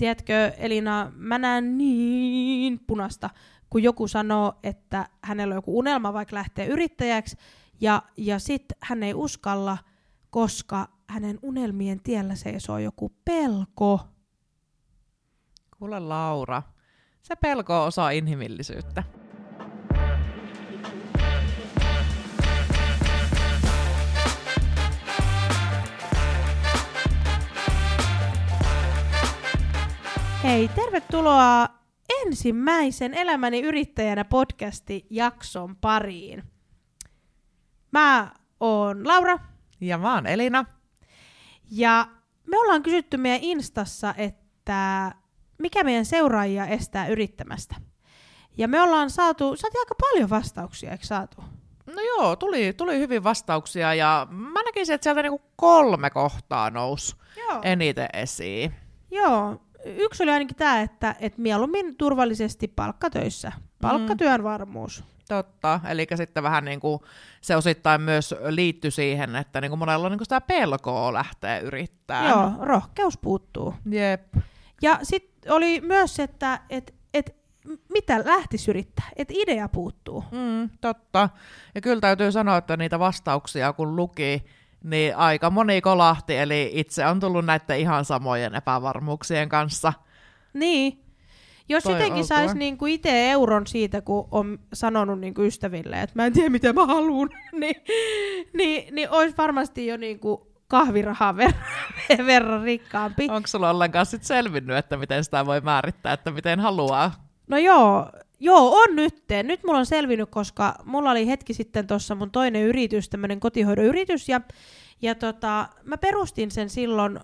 tiedätkö Elina, mä näen niin punasta, kun joku sanoo, että hänellä on joku unelma vaikka lähtee yrittäjäksi, ja, ja sitten hän ei uskalla, koska hänen unelmien tiellä seisoo joku pelko. Kuule Laura, se pelko on osa inhimillisyyttä. Hei, tervetuloa ensimmäisen Elämäni yrittäjänä podcasti jakson pariin. Mä oon Laura Ja mä oon Elina. ja me ollaan kysytty meidän Instassa, että mikä meidän seuraajia estää yrittämästä. Ja me ollaan saatu, saatiin aika paljon vastauksia, eikö saatu? No joo, tuli, tuli hyvin vastauksia ja mä näkisin, että sieltä niinku kolme kohtaa nousi Joo. eniten esiin. Joo, yksi oli ainakin tämä, että, että mieluummin turvallisesti palkkatöissä. Palkkatyön varmuus. Totta, eli sitten vähän niin kuin se osittain myös liittyi siihen, että niin kuin monella on niin kuin sitä pelkoa lähteä yrittämään. Joo, rohkeus puuttuu. Jep. Ja sitten oli myös, että et, et, mitä lähtisi yrittää, että idea puuttuu. Mm, totta. Ja kyllä täytyy sanoa, että niitä vastauksia kun luki, niin aika moni kolahti, eli itse on tullut näiden ihan samojen epävarmuuksien kanssa. Niin. Jos Toi jotenkin saisi niinku itse euron siitä, kun on sanonut niinku ystäville, että mä en tiedä mitä mä haluan, niin, niin, niin olisi varmasti jo niinku kahvirahaa verran, verran rikkaampi. Onko sulla ollenkaan sit selvinnyt, että miten sitä voi määrittää, että miten haluaa? No joo, joo, on nyt. Nyt mulla on selvinnyt, koska mulla oli hetki sitten tuossa mun toinen yritys, tämmöinen kotihoidon yritys, ja, ja tota, mä perustin sen silloin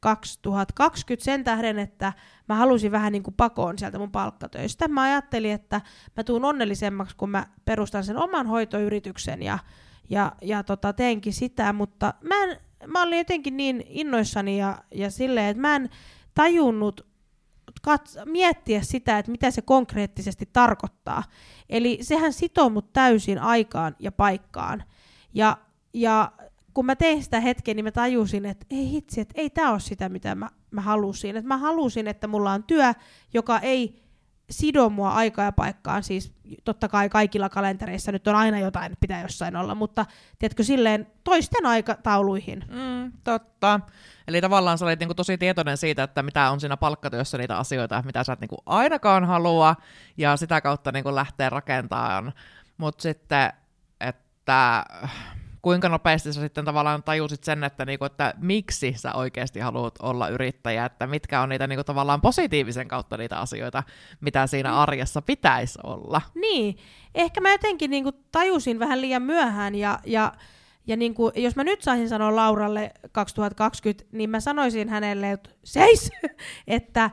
2020 sen tähden, että mä halusin vähän niin kuin pakoon sieltä mun palkkatöistä. Mä ajattelin, että mä tuun onnellisemmaksi, kun mä perustan sen oman hoitoyrityksen ja, ja, ja tota, teenkin sitä, mutta mä, en, mä olin jotenkin niin innoissani ja, ja silleen, että mä en tajunnut kats- miettiä sitä, että mitä se konkreettisesti tarkoittaa. Eli sehän sitoo mut täysin aikaan ja paikkaan. Ja, ja kun mä tein sitä hetken, niin mä tajusin, että ei hitsi, että ei tämä ole sitä, mitä mä, mä halusin. Että mä halusin, että mulla on työ, joka ei sido mua aikaa ja paikkaan. Siis totta kai kaikilla kalentereissa nyt on aina jotain, pitää jossain olla, mutta tiedätkö silleen toisten aikatauluihin. Mm, totta. Eli tavallaan sä olit niinku tosi tietoinen siitä, että mitä on siinä palkkatyössä niitä asioita, mitä sä et niinku ainakaan halua, ja sitä kautta niinku lähtee rakentamaan. Mutta sitten, että kuinka nopeasti sä sitten tavallaan tajusit sen, että, niinku, että miksi sä oikeasti haluat olla yrittäjä, että mitkä on niitä niinku, tavallaan positiivisen kautta niitä asioita, mitä siinä arjessa pitäisi olla. Niin, ehkä mä jotenkin niinku tajusin vähän liian myöhään ja, ja, ja niinku, jos mä nyt saisin sanoa Lauralle 2020, niin mä sanoisin hänelle, että seis, että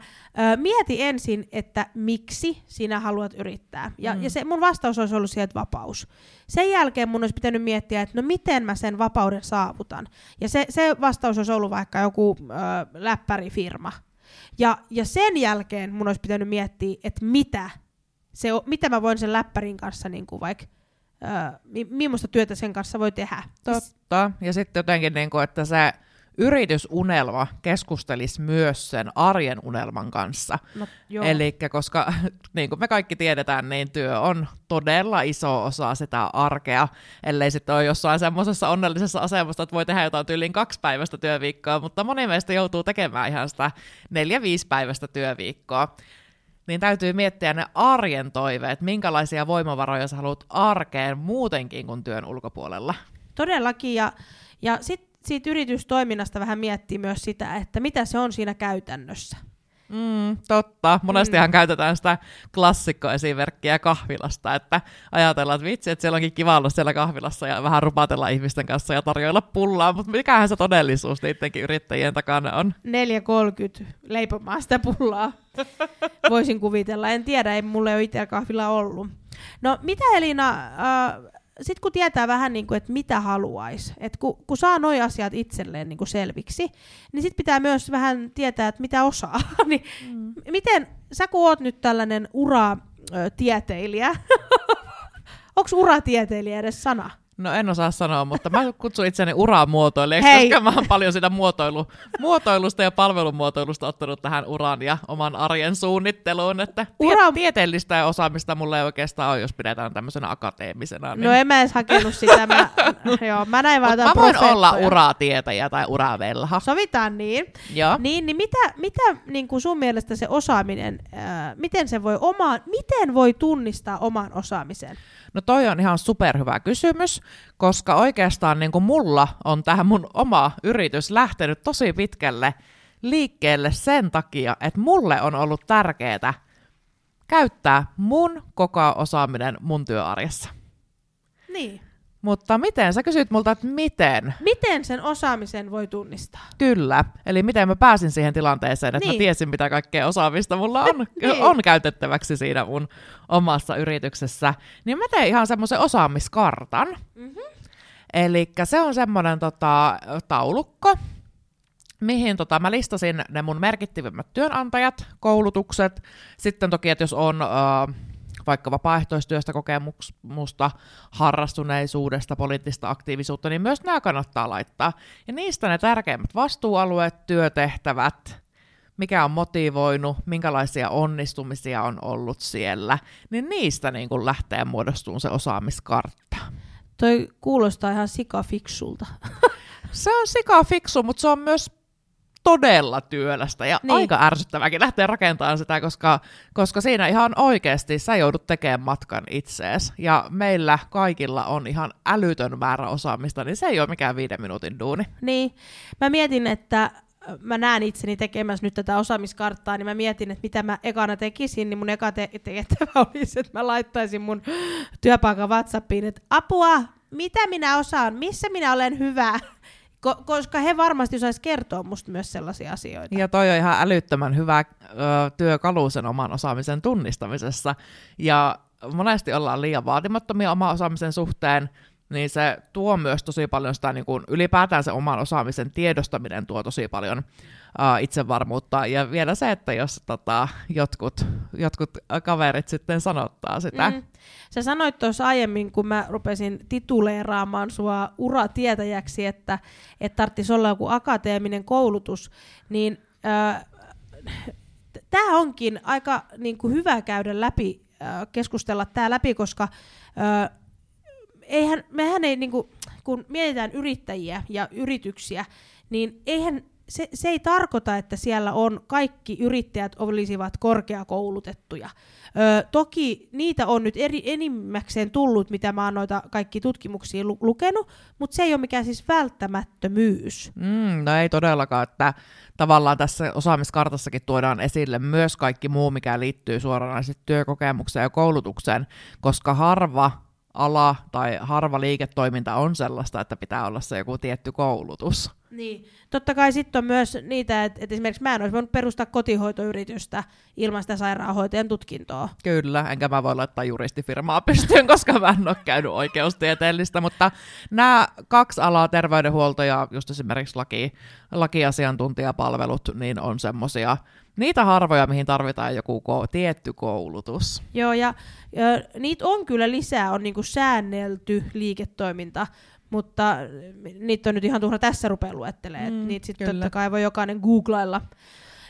ö, mieti ensin, että miksi sinä haluat yrittää. Ja, mm. ja se mun vastaus olisi ollut sieltä vapaus. Sen jälkeen mun olisi pitänyt miettiä, että no miten mä sen vapauden saavutan. Ja se, se vastaus olisi ollut vaikka joku ö, läppärifirma. Ja, ja sen jälkeen mun olisi pitänyt miettiä, että mitä se, mitä mä voin sen läppärin kanssa niin kuin vaikka, mi- millaista työtä sen kanssa voi tehdä. Totta. Ja sitten jotenkin, niin kuin, että se yritysunelma keskustelisi myös sen arjen unelman kanssa. No. Eli koska niin kuin me kaikki tiedetään, niin työ on todella iso osa sitä arkea, ellei sitten ole jossain semmoisessa onnellisessa asemassa, että voi tehdä jotain tyyliin kaksi päivästä työviikkoa, mutta moni meistä joutuu tekemään ihan sitä neljä-viisi päivästä työviikkoa. Niin täytyy miettiä ne arjen toiveet, minkälaisia voimavaroja sä haluat arkeen muutenkin kuin työn ulkopuolella. Todellakin, ja, ja sitten siitä yritystoiminnasta vähän miettii myös sitä, että mitä se on siinä käytännössä. Mm, totta. Monestihan mm. käytetään sitä klassikkoesimerkkiä kahvilasta, että ajatellaan, että vitsi, että siellä onkin kiva olla siellä kahvilassa ja vähän rupatella ihmisten kanssa ja tarjoilla pullaa, mutta mikähän se todellisuus niidenkin yrittäjien takana on? 4.30 leipomaan sitä pullaa. Voisin kuvitella. En tiedä, ei mulle ole itsellä kahvilla ollut. No mitä Elina, äh, sit kun tietää vähän niin kuin, että mitä haluaisi, että kun, kun saa nuo asiat itselleen niin kuin selviksi, niin sit pitää myös vähän tietää, että mitä osaa. niin mm. Miten, sä kun oot nyt tällainen uratieteilijä, onko uratieteilijä edes sana? No en osaa sanoa, mutta mä kutsun itseni uramuotoilijaksi, Hei. koska mä oon paljon sitä muotoilu, muotoilusta ja palvelumuotoilusta ottanut tähän uran ja oman arjen suunnitteluun, että Ura- tieteellistä osaamista mulla ei oikeastaan ole, jos pidetään tämmöisenä akateemisena. Niin No en mä edes hakenut sitä. Mä, joo, mä näin vaan mä voin olla uratietäjä tai uravelha. Sovitaan niin. Joo. Niin, niin mitä, mitä niin kuin sun mielestä se osaaminen, ää, miten se voi omaan, miten voi tunnistaa oman osaamisen? No toi on ihan superhyvä kysymys, koska oikeastaan niin kuin mulla on tähän mun oma yritys lähtenyt tosi pitkälle liikkeelle sen takia, että mulle on ollut tärkeää käyttää mun koko osaaminen mun työarjessa. Niin. Mutta miten? Sä kysyt multa, että miten? Miten sen osaamisen voi tunnistaa? Kyllä. Eli miten mä pääsin siihen tilanteeseen, että niin. Mä tiesin, mitä kaikkea osaamista mulla on, Niin. on käytettäväksi siinä mun omassa yrityksessä. Niin mä tein ihan semmoisen osaamiskartan. Mhm. Eli se on semmoinen tota, taulukko, mihin tota, mä listasin ne mun merkittävimmät työnantajat, koulutukset, sitten toki, että jos on ö, vaikka vapaaehtoistyöstä kokemusta, harrastuneisuudesta, poliittista aktiivisuutta, niin myös nämä kannattaa laittaa. Ja niistä ne tärkeimmät vastuualueet, työtehtävät, mikä on motivoinut, minkälaisia onnistumisia on ollut siellä, niin niistä niin kun lähtee muodostumaan se osaamiskartta. Toi kuulostaa ihan sikafiksulta. Se on sika fiksu, mutta se on myös todella työlästä ja Niin. aika ärsyttäväkin lähteä rakentamaan sitä, koska, koska siinä ihan oikeasti sä joudut tekemään matkan itsees. Ja meillä kaikilla on ihan älytön määrä osaamista, niin se ei ole mikään viiden minuutin duuni. Niin, mä mietin, että mä näen itseni tekemässä nyt tätä osaamiskarttaa, niin mä mietin, että mitä mä ekana tekisin, niin mun eka te- tehtävä olisi, että mä laittaisin mun työpaikan WhatsAppiin, että apua, mitä minä osaan, missä minä olen hyvä, Ko- koska he varmasti osais kertoa musta myös sellaisia asioita. Ja toi on ihan älyttömän hyvä ö, työkalu sen oman osaamisen tunnistamisessa. Ja monesti ollaan liian vaatimattomia oman osaamisen suhteen, niin se tuo myös tosi paljon sitä, niin kuin ylipäätään se oman osaamisen tiedostaminen tuo tosi paljon uh, itsevarmuutta. Ja vielä se, että jos tota, jotkut, jotkut kaverit sitten sanottaa sitä. Mm. Sä sanoit tuossa aiemmin, kun mä rupesin tituleeraamaan sua uratietäjäksi, että et tarvitsisi olla joku akateeminen koulutus, niin äh, tämä onkin aika niin kuin hyvä käydä läpi, äh, keskustella tämä läpi, koska äh, eihän, mehän ei, niin kuin, kun mietitään yrittäjiä ja yrityksiä, niin eihän se, se ei tarkoita, että siellä on kaikki yrittäjät olisivat korkeakoulutettuja. Ö, toki niitä on nyt eri, enimmäkseen tullut, mitä mä oon noita kaikki tutkimuksia lu- lukenut, mutta se ei ole mikään siis välttämättömyys. Mm, no ei todellakaan, että tavallaan tässä osaamiskartassakin tuodaan esille myös kaikki muu, mikä liittyy suoranaisesti työkokemukseen ja koulutukseen, koska harva ala tai harva liiketoiminta on sellaista, että pitää olla se joku tietty koulutus. Niin. Totta kai sitten on myös niitä, että, että esimerkiksi mä en olisi voinut perustaa kotihoitoyritystä ilman sitä sairaanhoitajan tutkintoa. Kyllä, enkä mä voi laittaa juristifirmaa pystyyn, koska mä en ole käynyt oikeustieteellistä, mutta nämä kaksi alaa, terveydenhuolto ja just esimerkiksi laki, lakiasiantuntijapalvelut, niin on semmosia niitä harvoja, mihin tarvitaan joku ko- tietty koulutus. Joo, ja, ja niitä on kyllä lisää, on niinku säännelty liiketoiminta, mutta niitä on nyt ihan turha tässä rupea luettelemaan. Mm, Mm, niitä sitten totta kai voi jokainen googlailla.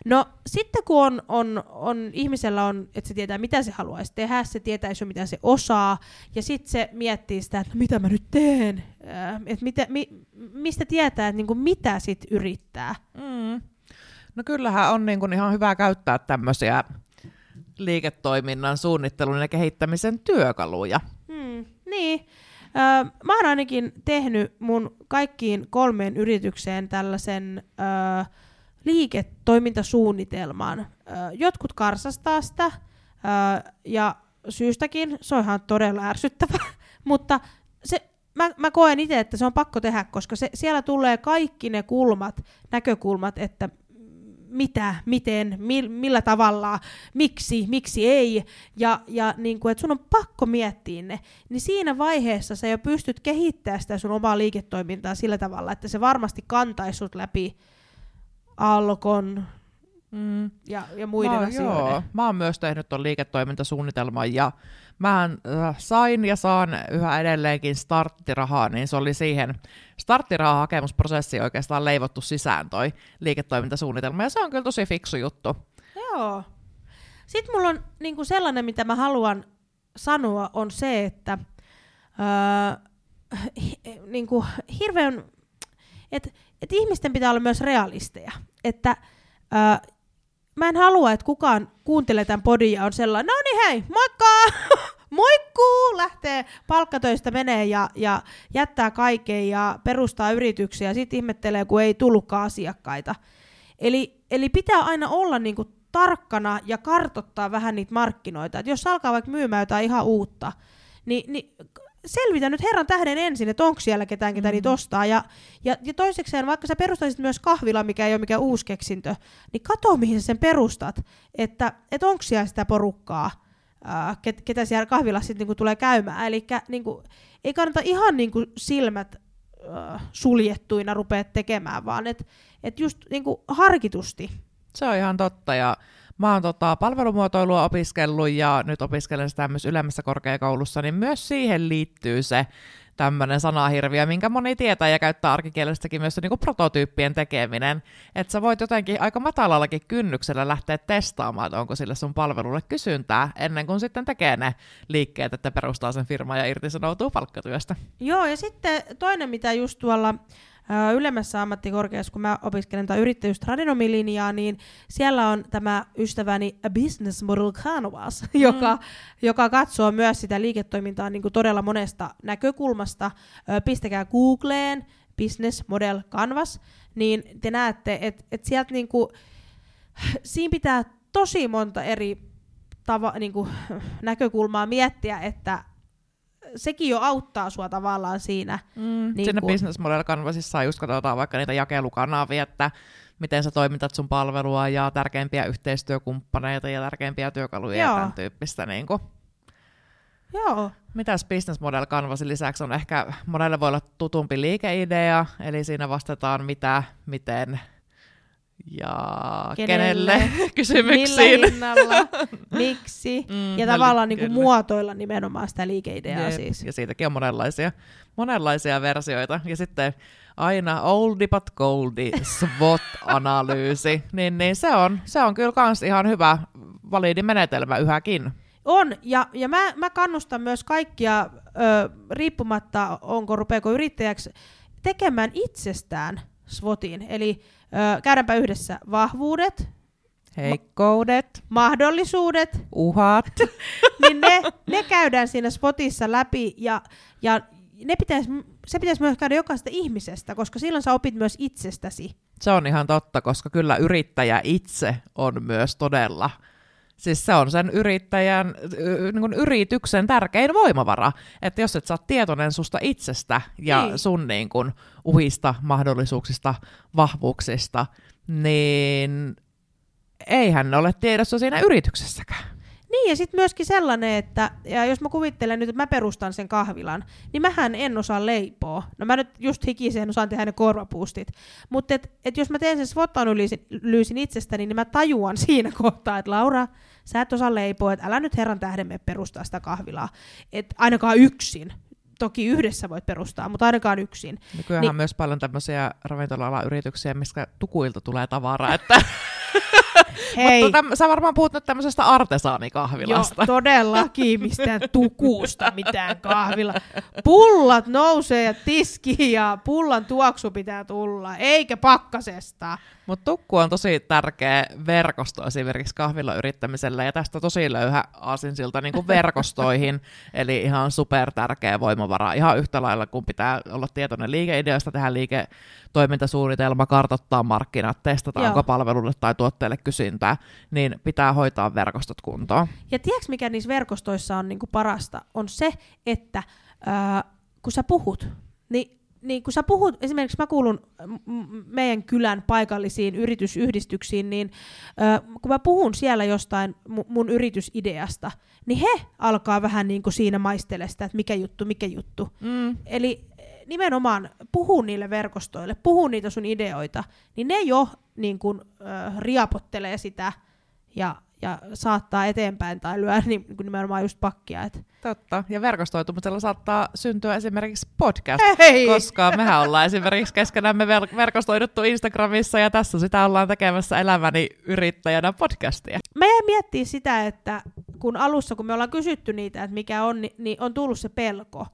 No sitten kun on, on, on, ihmisellä on, että se tietää mitä se haluaisi tehdä, se tietäisi jo mitä se osaa, ja sitten se miettii sitä, että no, mitä mä nyt teen, äh, että mitä, mi, mistä tietää, että niinku mitä sit yrittää. Mm. No kyllähän on niin kuin ihan hyvä käyttää tämmöisiä liiketoiminnan suunnittelun ja kehittämisen työkaluja. Hmm, niin. Öö, mä oon ainakin tehnyt mun kaikkiin kolmeen yritykseen tällaisen öö, liiketoimintasuunnitelman. Öö, jotkut karsastaa sitä, öö, ja syystäkin se on ihan todella ärsyttävä, mutta se, mä, mä koen itse, että se on pakko tehdä, koska se, siellä tulee kaikki ne kulmat, näkökulmat, että mitä, miten, mi, millä tavalla, miksi, miksi ei, ja, ja niin kuin, että sun on pakko miettiä ne, niin siinä vaiheessa sä jo pystyt kehittämään sitä sun omaa liiketoimintaa sillä tavalla, että se varmasti kantaisi sut läpi Alkon, Mm. ja, ja muiden mä, asioiden. Joo. Mä oon myös tehnyt tuon liiketoimintasuunnitelman ja mä äh, sain ja saan yhä edelleenkin starttirahaa, niin se oli siihen starttirahahakemusprosessi oikeastaan leivottu sisään toi liiketoimintasuunnitelma ja se on kyllä tosi fiksu juttu. Joo. Sitten mulla on niinku sellainen, mitä mä haluan sanoa, on se, että öö, hi, niinku, hirveän, että et ihmisten pitää olla myös realisteja. Että öö, mä en halua, että kukaan kuuntelee tämän podin ja on sellainen, no niin hei, moikka! Moikkuu! Lähtee palkkatöistä menee ja, ja jättää kaiken ja perustaa yrityksiä ja sitten ihmettelee, kun ei tullutkaan asiakkaita. Eli, eli pitää aina olla niinku tarkkana ja kartottaa vähän niitä markkinoita. Et jos alkaa vaikka myymään jotain ihan uutta, niin, niin selvitä nyt herran tähden ensin, että onko siellä ketään, ketä mm. niitä ostaa. Ja, ja, ja toisekseen, vaikka sä perustaisit myös kahvila, mikä ei ole mikään uusi keksintö, niin kato, mihin sä sen perustat, että, että onko siellä sitä porukkaa, ää, ket, ketä siellä kahvilassa sitten niinku tulee käymään. Eli niinku, ei kannata ihan niinku silmät ää, suljettuina rupea tekemään, vaan että et just niinku harkitusti. Se on ihan totta ja mä oon tota, palvelumuotoilua opiskellut ja nyt opiskelen sitä myös ylemmässä korkeakoulussa, niin myös siihen liittyy se tämmöinen sanahirviö, minkä moni tietää ja käyttää arkikielestäkin myös se niin prototyyppien tekeminen. Että sä voit jotenkin aika matalallakin kynnyksellä lähteä testaamaan, että onko sille sun palvelulle kysyntää, ennen kuin sitten tekee ne liikkeet, että perustaa sen firman ja irtisanoutuu palkkatyöstä. Joo, ja sitten toinen, mitä just tuolla ylemmässä ammattikorkeassa, kun mä opiskelen tai yrittäjyystradenomilinjaa, niin siellä on tämä ystäväni A Business Model Canvas, mm. joka, joka katsoo myös sitä liiketoimintaa niin kuin todella monesta näkökulmasta. Pistäkää Googleen Business Model Canvas, niin te näette, että et sieltä niin kuin, siinä pitää tosi monta eri tava, niin kuin, näkökulmaa miettiä, että sekin jo auttaa sua tavallaan siinä. Mm, niin siinä kun... business model canvasissa just katsotaan vaikka niitä jakelukanavia, että miten sä toimitat sun palvelua ja tärkeimpiä yhteistyökumppaneita ja tärkeimpiä työkaluja Joo. ja tämän tyyppistä. Niin kuin. Joo. Mitäs Business Model Canvasin lisäksi on ehkä monelle voi olla tutumpi liikeidea, eli siinä vastataan mitä, miten, ja kenelle, kenelle kysymyksiin. Millä hinnalla, miksi, mm, ja tavallaan niin kuin muotoilla nimenomaan sitä liikeideaa Jeep. siis. Ja siitäkin on monenlaisia, monenlaisia versioita. Ja sitten aina oldie but goldie SWOT-analyysi, niin, niin se, on, se on kyllä kans ihan hyvä validi menetelmä yhäkin. On, ja, ja mä, mä kannustan myös kaikkia, ö, riippumatta onko rupeako yrittäjäksi, tekemään itsestään SWOTin. Eli Öö, käydäänpä yhdessä vahvuudet, heikkoudet, ma- mahdollisuudet, uhat, niin ne, ne käydään siinä spotissa läpi ja, ja ne pitäis, se pitäisi myös käydä jokaisesta ihmisestä, koska silloin sä opit myös itsestäsi. Se on ihan totta, koska kyllä yrittäjä itse on myös todella Siis se on sen yrittäjän, niin kuin yrityksen tärkein voimavara. Että jos et saa tietoinen susta itsestä ja niin. sun niin kuin, uhista, mahdollisuuksista, vahvuuksista, niin eihän ne ole tiedossa siinä yrityksessäkään. Niin, ja sitten myöskin sellainen, että ja jos mä kuvittelen nyt, että mä perustan sen kahvilan, niin mähän en osaa leipoa. No mä nyt just hikiseen osaan tehdä ne korvapuustit. Mutta et, et jos mä teen sen SWOT-analyysin itsestäni, niin mä tajuan siinä kohtaa, että Laura, sä et osaa leipoa, että älä nyt herran tähden me perustaa sitä kahvilaa. Et ainakaan yksin. Toki yhdessä voit perustaa, mutta ainakaan yksin. Nykyään niin, myös paljon tämmöisiä ravintola yrityksiä, missä tukuilta tulee tavaraa, että Hei. Mutta täm, sä varmaan puhut nyt tämmöisestä artesaanikahvilasta. Joo, todellakin, mistään tukusta mitään kahvila. Pullat nousee ja tiski ja pullan tuoksu pitää tulla, eikä pakkasesta. Mutta tukku on tosi tärkeä verkosto esimerkiksi kahvilayrittämisellä, ja tästä tosi löyhä aasinsilta niin kuin verkostoihin, eli ihan super tärkeä voimavara. Ihan yhtä lailla, kun pitää olla tietoinen liikeideoista, tehdä liiketoimintasuunnitelma, kartoittaa markkinat, testata, Joo. onko palvelulle tai tuotteelle kysyntää, niin pitää hoitaa verkostot kuntoon. Ja tiedätkö, mikä niissä verkostoissa on niin kuin parasta? On se, että ää, kun sä puhut, niin niin kun sä puhut, esimerkiksi mä kuulun meidän kylän paikallisiin yritysyhdistyksiin, niin ö, kun mä puhun siellä jostain mun yritysideasta, niin he alkaa vähän niin kuin siinä maistella sitä, että mikä juttu, mikä juttu. Mm. Eli nimenomaan puhuu niille verkostoille, puhuu niitä sun ideoita, niin ne jo niin kun, ö, riapottelee sitä ja, ja saattaa eteenpäin tai lyö niin, niin nimenomaan just pakkia. Et. Totta. Ja verkostoitumisella saattaa syntyä esimerkiksi podcast, Hei! koska mehän ollaan esimerkiksi keskenämme ver- verkostoiduttu Instagramissa ja tässä sitä ollaan tekemässä elämäni yrittäjänä podcastia. Mä jäin miettimään sitä, että kun alussa, kun me ollaan kysytty niitä, että mikä on, ni- niin on tullut se pelko.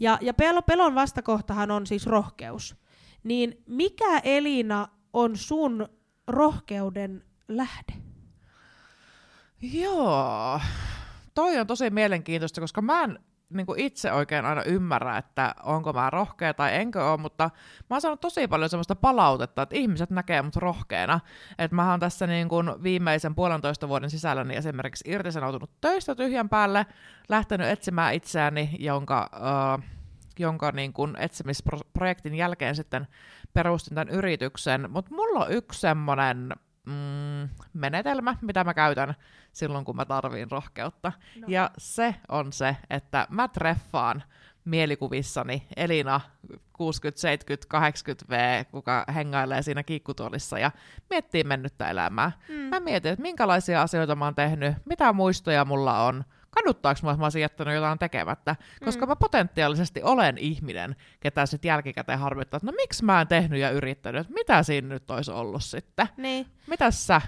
Ja, ja pelo, pelon vastakohtahan on siis rohkeus. Niin mikä Elina on sun rohkeuden lähde? Joo, toi on tosi mielenkiintoista, koska mä en niin kuin itse oikein aina ymmärrä, että onko mä rohkea tai enkö ole, mutta mä oon saanut tosi paljon semmoista palautetta, että ihmiset näkee mut rohkeana. Että mä oon tässä niin kuin viimeisen puolentoista vuoden sisällä niin esimerkiksi irtisanoutunut töistä tyhjän päälle, lähtenyt etsimään itseäni, jonka, äh, jonka niin kuin etsimisprojektin jälkeen sitten perustin tämän yrityksen. Mutta mulla on yksi semmoinen mm, menetelmä, mitä mä käytän silloin, kun mä tarviin rohkeutta. No. Ja se on se, että mä treffaan mielikuvissani Elina 60, 70, 80 V, kuka hengailee siinä kiikkutuolissa ja miettii mennyttä elämää. Mm. Mä mietin, että minkälaisia asioita mä oon tehnyt, mitä muistoja mulla on, kaduttaako mua, että mä olisin jättänyt jotain tekemättä, koska Mm. mä potentiaalisesti olen ihminen, ketä sitten jälkikäteen harmittaa, että no miksi mä en tehnyt ja yrittänyt, että mitä siinä nyt olisi ollut sitten. Niin. Mitäs sä?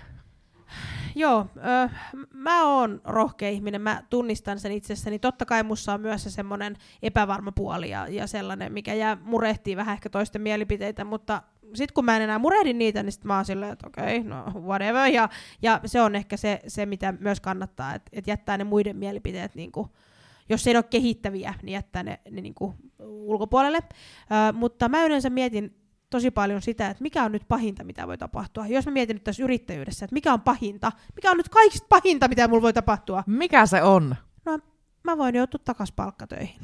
Joo, ö, mä oon rohkea ihminen, mä tunnistan sen itsessäni. Totta kai mussa on myös se semmoinen epävarma puoli ja, ja sellainen, mikä jää murehtii vähän ehkä toisten mielipiteitä, mutta sitten kun mä en enää murehdi niitä, niin sit mä oon silleen, että okei, okay, no whatever. Ja, ja se on ehkä se, se mitä myös kannattaa, että et jättää ne muiden mielipiteet, niin kuin, jos ei ole kehittäviä, niin jättää ne, ne niin kuin ulkopuolelle. Ö, mutta mä yleensä mietin tosi paljon sitä, että mikä on nyt pahinta, mitä voi tapahtua. Jos mä mietin nyt tässä yrittäjyydessä, että mikä on pahinta, mikä on nyt kaikista pahinta, mitä mulla voi tapahtua, Mikä se on? mä voin joutua takas palkkatöihin.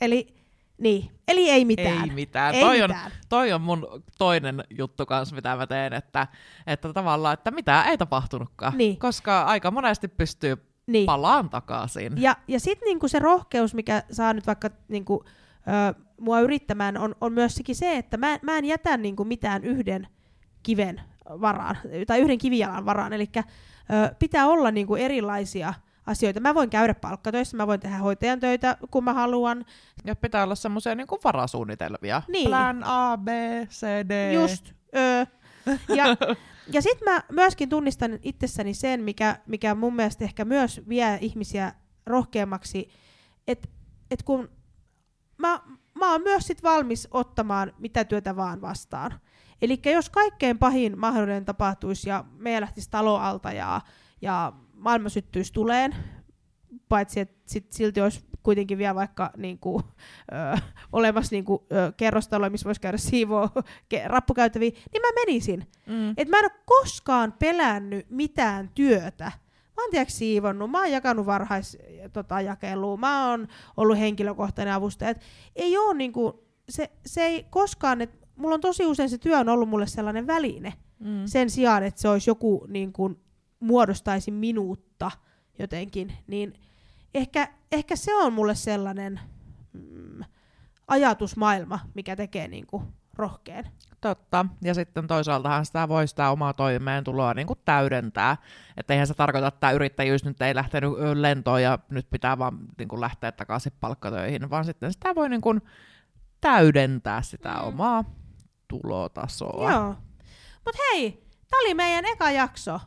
Eli, niin, eli ei mitään. Ei mitään. Ei toi, On, mitään. toi on mun toinen juttu kanssa, mitä mä teen, että, että tavallaan, että mitään ei tapahtunutkaan. Niin. Koska aika monesti pystyy Niin. palaan takaisin. Ja, ja sitten niinku se rohkeus, mikä saa nyt vaikka niinku, ö, mua yrittämään, on, on myös sekin se, että mä, mä en jätä niinku mitään yhden kiven varaan, tai yhden kivijalan varaan. Eli pitää olla niinku erilaisia asioita. Mä voin käydä palkkatöissä, mä voin tehdä hoitajan töitä, kun mä haluan. Ja pitää olla semmoisia niin varasuunnitelmia. Niin. Plan A, B, C, D. Just. Ö, ja ja sitten mä myöskin tunnistan itsessäni sen, mikä, mikä mun mielestä ehkä myös vie ihmisiä rohkeammaksi, että et kun mä, mä oon myös sit valmis ottamaan mitä työtä vaan vastaan. Eli jos kaikkein pahin mahdollinen tapahtuisi ja meidän lähtisi talo alta ja, ja maailma syttyisi tuleen, paitsi että sit silti olisi kuitenkin vielä vaikka niinku, ö, olemassa niinku, ö, kerrostalo, missä voisi käydä siivoo ke- rappukäytäviä, niin mä menisin. Mm. Et mä en ole koskaan pelännyt mitään työtä. Mä oon tiedätkö siivonnut, mä oon jakanut varhaisjakelua, tota, mä oon ollut henkilökohtainen avustaja. Et ei oo niinku, se, se ei koskaan, että mulla on tosi usein se työ on ollut mulle sellainen väline. Mm. Sen sijaan, että se olisi joku niin kuin, muodostaisi minuutta jotenkin, niin ehkä, ehkä se on mulle sellainen mm, ajatusmaailma, mikä tekee niin kuin, rohkeen. Totta. Ja sitten toisaaltahan sitä voi sitä omaa toimeentuloa niin kuin täydentää. Että eihän se tarkoita, että tämä yrittäjyys nyt ei lähtenyt lentoon ja nyt pitää vaan niin kuin lähteä takaisin palkkatöihin, vaan sitten sitä voi niin kuin täydentää sitä Mm. omaa tulotasoa. Joo. Mut hei, tää oli meidän eka jakso.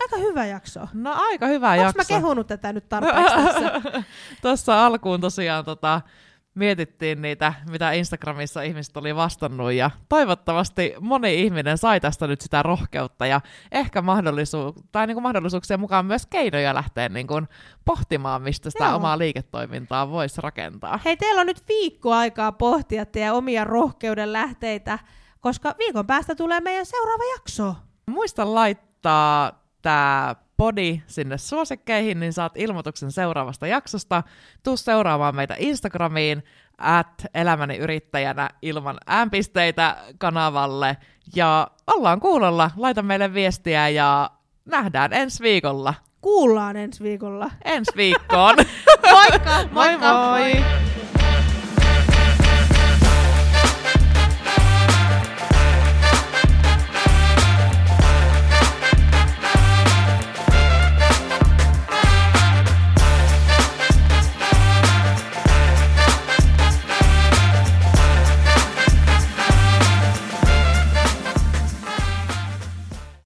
Aika hyvä jakso. No aika hyvä Onko jakso. mä kehunut tätä nyt tarpeeksi tässä? Tuossa alkuun tosiaan tota, mietittiin niitä, mitä Instagramissa ihmiset oli vastannut, ja toivottavasti moni ihminen sai tästä nyt sitä rohkeutta, ja ehkä mahdollisu- tai niinku mahdollisuuksien mukaan myös keinoja lähteä niinku pohtimaan, mistä sitä Joo. omaa liiketoimintaa voisi rakentaa. Hei, teillä on nyt viikko aikaa pohtia teidän omia rohkeuden lähteitä, koska viikon päästä tulee meidän seuraava jakso. Muista laittaa tämä podi sinne suosikkeihin, niin saat ilmoituksen seuraavasta jaksosta. Tuu seuraamaan meitä Instagramiin, at elämäni yrittäjänä ilman äänpisteitä kanavalle. Ja ollaan kuulolla, laita meille viestiä ja nähdään ensi viikolla. Kuullaan ensi viikolla. Ensi viikkoon. Moikka! moi moi!